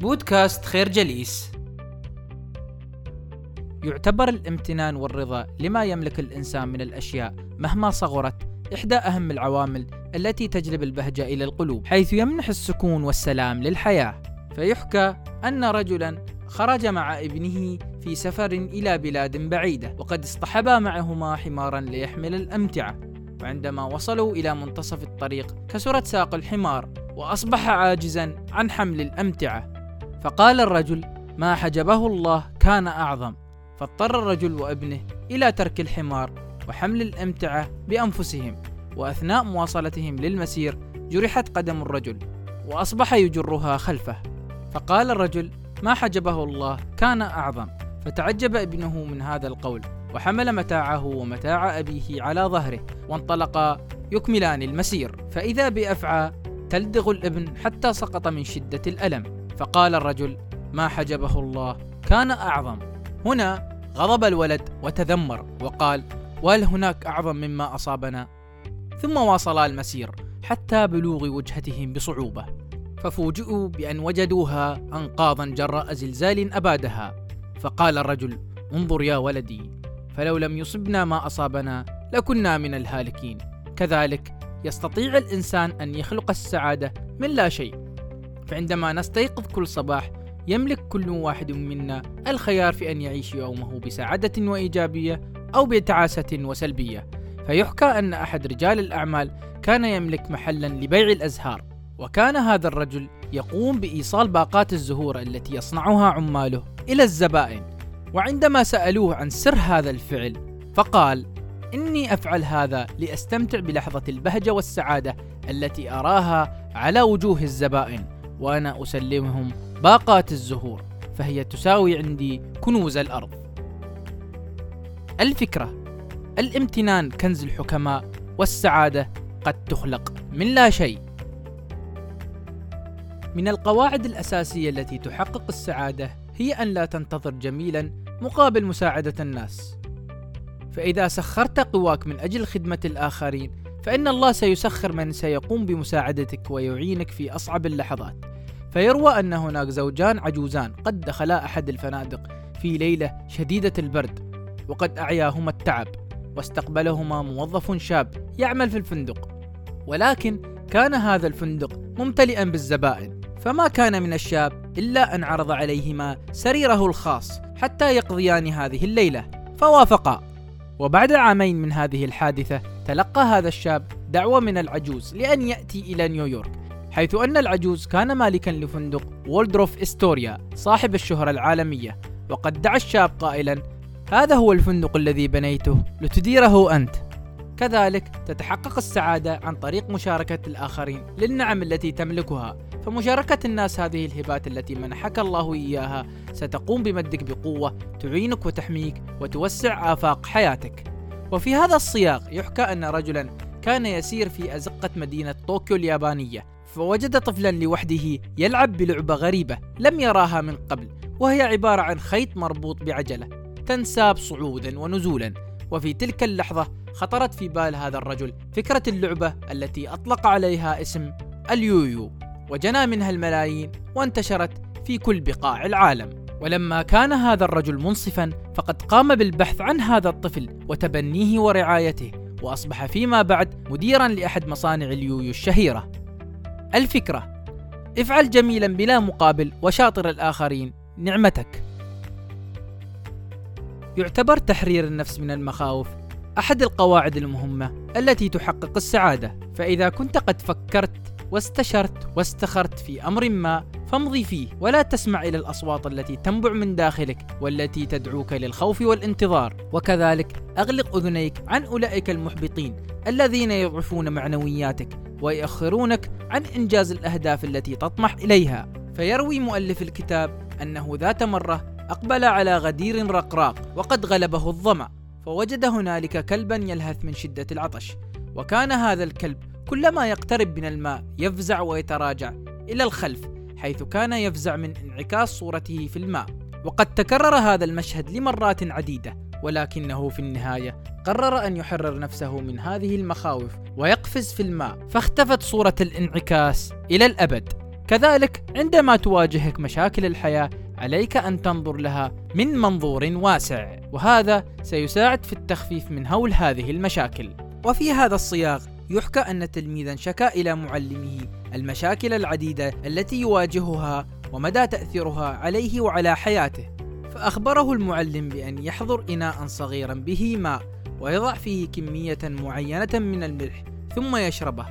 بودكاست خير جليس. يعتبر الامتنان والرضا لما يملك الإنسان من الأشياء مهما صغرت إحدى أهم العوامل التي تجلب البهجة إلى القلوب حيث يمنح السكون والسلام للحياة. فيحكى أن رجلا خرج مع ابنه في سفر إلى بلاد بعيدة وقد اصطحبا معهما حمارا ليحمل الأمتعة. وعندما وصلوا إلى منتصف الطريق كسرت ساق الحمار وأصبح عاجزا عن حمل الأمتعة. فقال الرجل ما حجبه الله كان أعظم. فاضطر الرجل وابنه إلى ترك الحمار وحمل الأمتعة بأنفسهم وأثناء مواصلتهم للمسير جرحت قدم الرجل وأصبح يجرها خلفه. فقال الرجل ما حجبه الله كان أعظم. فتعجب ابنه من هذا القول وحمل متاعه ومتاع أبيه على ظهره وانطلقا يكملان المسير. فإذا بأفعى تلدغ الابن حتى سقط من شدة الألم. فقال الرجل ما حجبه الله كان أعظم. هنا غضب الولد وتذمر وقال وهل هناك أعظم مما أصابنا؟ ثم واصلا المسير حتى بلوغ وجهتهم بصعوبة ففوجئوا بأن وجدوها أنقاضا جراء زلزال أبادها. فقال الرجل انظر يا ولدي فلو لم يصبنا ما أصابنا لكنا من الهالكين. كذلك يستطيع الإنسان أن يخلق السعادة من لا شيء. فعندما نستيقظ كل صباح يملك كل واحد منا الخيار في أن يعيش يومه بسعادة وإيجابية أو بتعاسة وسلبية. فيحكى أن أحد رجال الأعمال كان يملك محلا لبيع الأزهار وكان هذا الرجل يقوم بإيصال باقات الزهور التي يصنعها عماله إلى الزبائن. وعندما سألوه عن سر هذا الفعل فقال إني أفعل هذا لأستمتع بلحظة البهجة والسعادة التي أراها على وجوه الزبائن. وأنا أسلمهم باقات الزهور فهي تساوي عندي كنوز الأرض. الفكرة الامتنان كنز الحكماء والسعادة قد تخلق من لا شيء. من القواعد الأساسية التي تحقق السعادة هي أن لا تنتظر جميلا مقابل مساعدة الناس. فإذا سخرت قواك من أجل خدمة الآخرين فإن الله سيسخر من سيقوم بمساعدتك ويعينك في أصعب اللحظات. فيروى أن هناك زوجان عجوزان قد دخلا أحد الفنادق في ليلة شديدة البرد وقد أعياهما التعب واستقبلهما موظف شاب يعمل في الفندق. ولكن كان هذا الفندق ممتلئا بالزبائن فما كان من الشاب إلا أن عرض عليهما سريره الخاص حتى يقضيان هذه الليلة فوافقا. وبعد عامين من هذه الحادثة تلقى هذا الشاب دعوة من العجوز لأن يأتي إلى نيويورك حيث أن العجوز كان مالكا لفندق وولدروف إستوريا صاحب الشهرة العالمية وقد دعا الشاب قائلا هذا هو الفندق الذي بنيته لتديره أنت. كذلك تتحقق السعادة عن طريق مشاركة الآخرين للنعم التي تملكها. فمشاركة الناس هذه الهبات التي منحك الله إياها ستقوم بمدك بقوة تعينك وتحميك وتوسع آفاق حياتك. وفي هذا السياق يحكى أن رجلا كان يسير في أزقة مدينة طوكيو اليابانية فوجد طفلا لوحده يلعب بلعبة غريبة لم يراها من قبل وهي عبارة عن خيط مربوط بعجلة تنساب صعودا ونزولا. وفي تلك اللحظة خطرت في بال هذا الرجل فكرة اللعبة التي أطلق عليها اسم اليويو. وجنى منها الملايين وانتشرت في كل بقاع العالم. ولما كان هذا الرجل منصفا فقد قام بالبحث عن هذا الطفل وتبنيه ورعايته وأصبح فيما بعد مديرا لأحد مصانع اليويو الشهيرة. الفكرة افعل جميلا بلا مقابل وشاطر الآخرين نعمتك. يعتبر تحرير النفس من المخاوف أحد القواعد المهمة التي تحقق السعادة. فإذا كنت قد فكرت واستشرت واستخرت في أمر ما فامضي فيه ولا تسمع إلى الأصوات التي تنبع من داخلك والتي تدعوك للخوف والانتظار. وكذلك أغلق أذنيك عن أولئك المحبطين الذين يضعفون معنوياتك ويؤخرونك عن إنجاز الأهداف التي تطمح إليها. فيروي مؤلف الكتاب أنه ذات مرة أقبل على غدير رقراق وقد غلبه الظمأ فوجد هنالك كلبا يلهث من شدة العطش. وكان هذا الكلب كلما يقترب من الماء يفزع ويتراجع إلى الخلف حيث كان يفزع من انعكاس صورته في الماء. وقد تكرر هذا المشهد لمرات عديدة ولكنه في النهاية قرر أن يحرر نفسه من هذه المخاوف ويقفز في الماء فاختفت صورة الانعكاس إلى الأبد. كذلك عندما تواجهك مشاكل الحياة عليك أن تنظر لها من منظور واسع وهذا سيساعد في التخفيف من هول هذه المشاكل. وفي هذا الصياغ يحكى أن تلميذا شكا إلى معلمه المشاكل العديدة التي يواجهها ومدى تأثيرها عليه وعلى حياته. فأخبره المعلم بأن يحضر إناء صغيرا به ماء ويضع فيه كمية معينة من الملح ثم يشربه.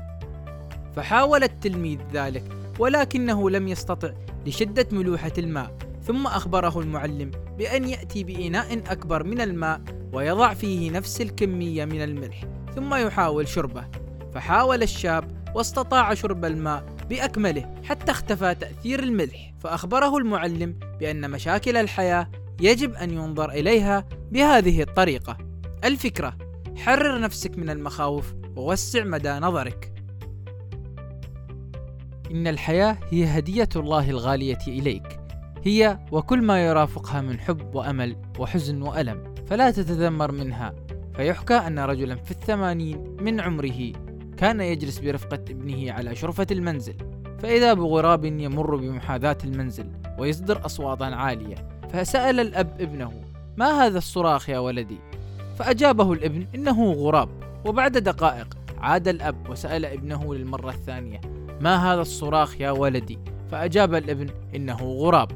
فحاول التلميذ ذلك ولكنه لم يستطع لشدة ملوحة الماء. ثم أخبره المعلم بأن يأتي بإناء أكبر من الماء ويضع فيه نفس الكمية من الملح ثم يحاول شربه. فحاول الشاب واستطاع شرب الماء بأكمله حتى اختفى تأثير الملح. فأخبره المعلم بأن مشاكل الحياة يجب أن ينظر إليها بهذه الطريقة. الفكرة حرر نفسك من المخاوف ووسع مدى نظرك. إن الحياة هي هدية الله الغالية إليك. هي وكل ما يرافقها من حب وأمل وحزن وألم فلا تتذمر منها. فيحكى أن رجلا في الثمانين من عمره كان يجلس برفقة ابنه على شرفة المنزل فإذا بغراب يمر بمحاذاة المنزل ويصدر أصواتا عالية فسأل الأب ابنه ما هذا الصراخ يا ولدي؟ فأجابه الابن إنه غراب وبعد دقائق عاد الأب وسأل ابنه للمرة الثانية ما هذا الصراخ يا ولدي؟ فأجاب الابن إنه غراب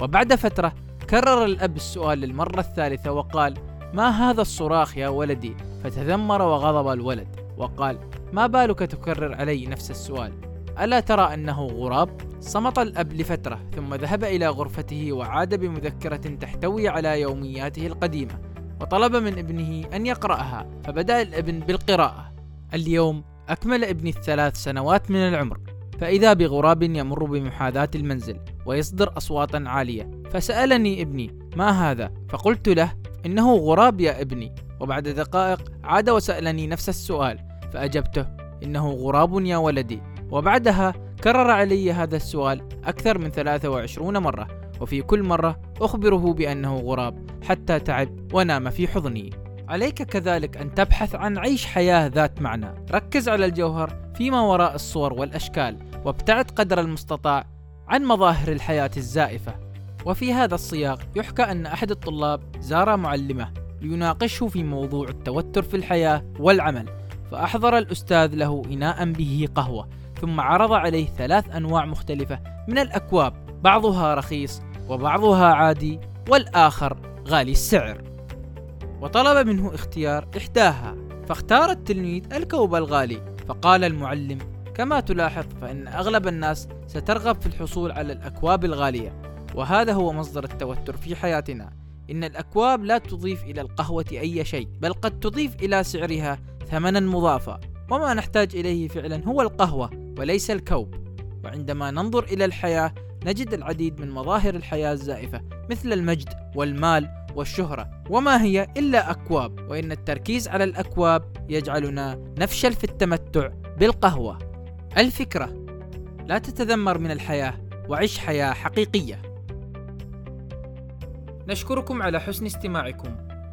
وبعد فترة كرر الأب السؤال للمرة الثالثة وقال ما هذا الصراخ يا ولدي؟ فتذمر وغضب الولد وقال ما بالك تكرر علي نفس السؤال؟ ألا ترى أنه غراب؟ صمت الأب لفترة ثم ذهب إلى غرفته وعاد بمذكرة تحتوي على يومياته القديمة وطلب من ابنه أن يقرأها فبدأ الابن بالقراءة. اليوم أكمل ابني الثلاث سنوات من العمر فإذا بغراب يمر بمحاذاة المنزل ويصدر أصواتا عالية. فسألني ابني ما هذا؟ فقلت له إنه غراب يا ابني. وبعد دقائق عاد وسألني نفس السؤال فأجبته إنه غراب يا ولدي. وبعدها كرر علي هذا السؤال أكثر من 23 مرة وفي كل مرة أخبره بأنه غراب حتى تعب ونام في حضني. عليك كذلك أن تبحث عن عيش حياة ذات معنى. ركز على الجوهر فيما وراء الصور والأشكال وابتعد قدر المستطاع عن مظاهر الحياة الزائفة. وفي هذا السياق يحكى أن أحد الطلاب زار معلمه ليناقشه في موضوع التوتر في الحياة والعمل. فأحضر الأستاذ له إناء به قهوة ثم عرض عليه ثلاث أنواع مختلفة من الأكواب بعضها رخيص وبعضها عادي والآخر غالي السعر. وطلب منه اختيار إحداها فاختار التلميذ الكوب الغالي فقال المعلم كما تلاحظ فإن أغلب الناس سترغب في الحصول على الأكواب الغالية وهذا هو مصدر التوتر في حياتنا. إن الأكواب لا تضيف إلى القهوة أي شيء بل قد تضيف إلى سعرها ثمنا مضافا وما نحتاج إليه فعلا هو القهوة وليس الكوب. وعندما ننظر إلى الحياة نجد العديد من مظاهر الحياة الزائفة مثل المجد والمال والشهرة. وما هي إلا أكواب وإن التركيز على الأكواب يجعلنا نفشل في التمتع بالقهوة. الفكرة لا تتذمر من الحياة وعش حياة حقيقية. نشكركم على حسن استماعكم.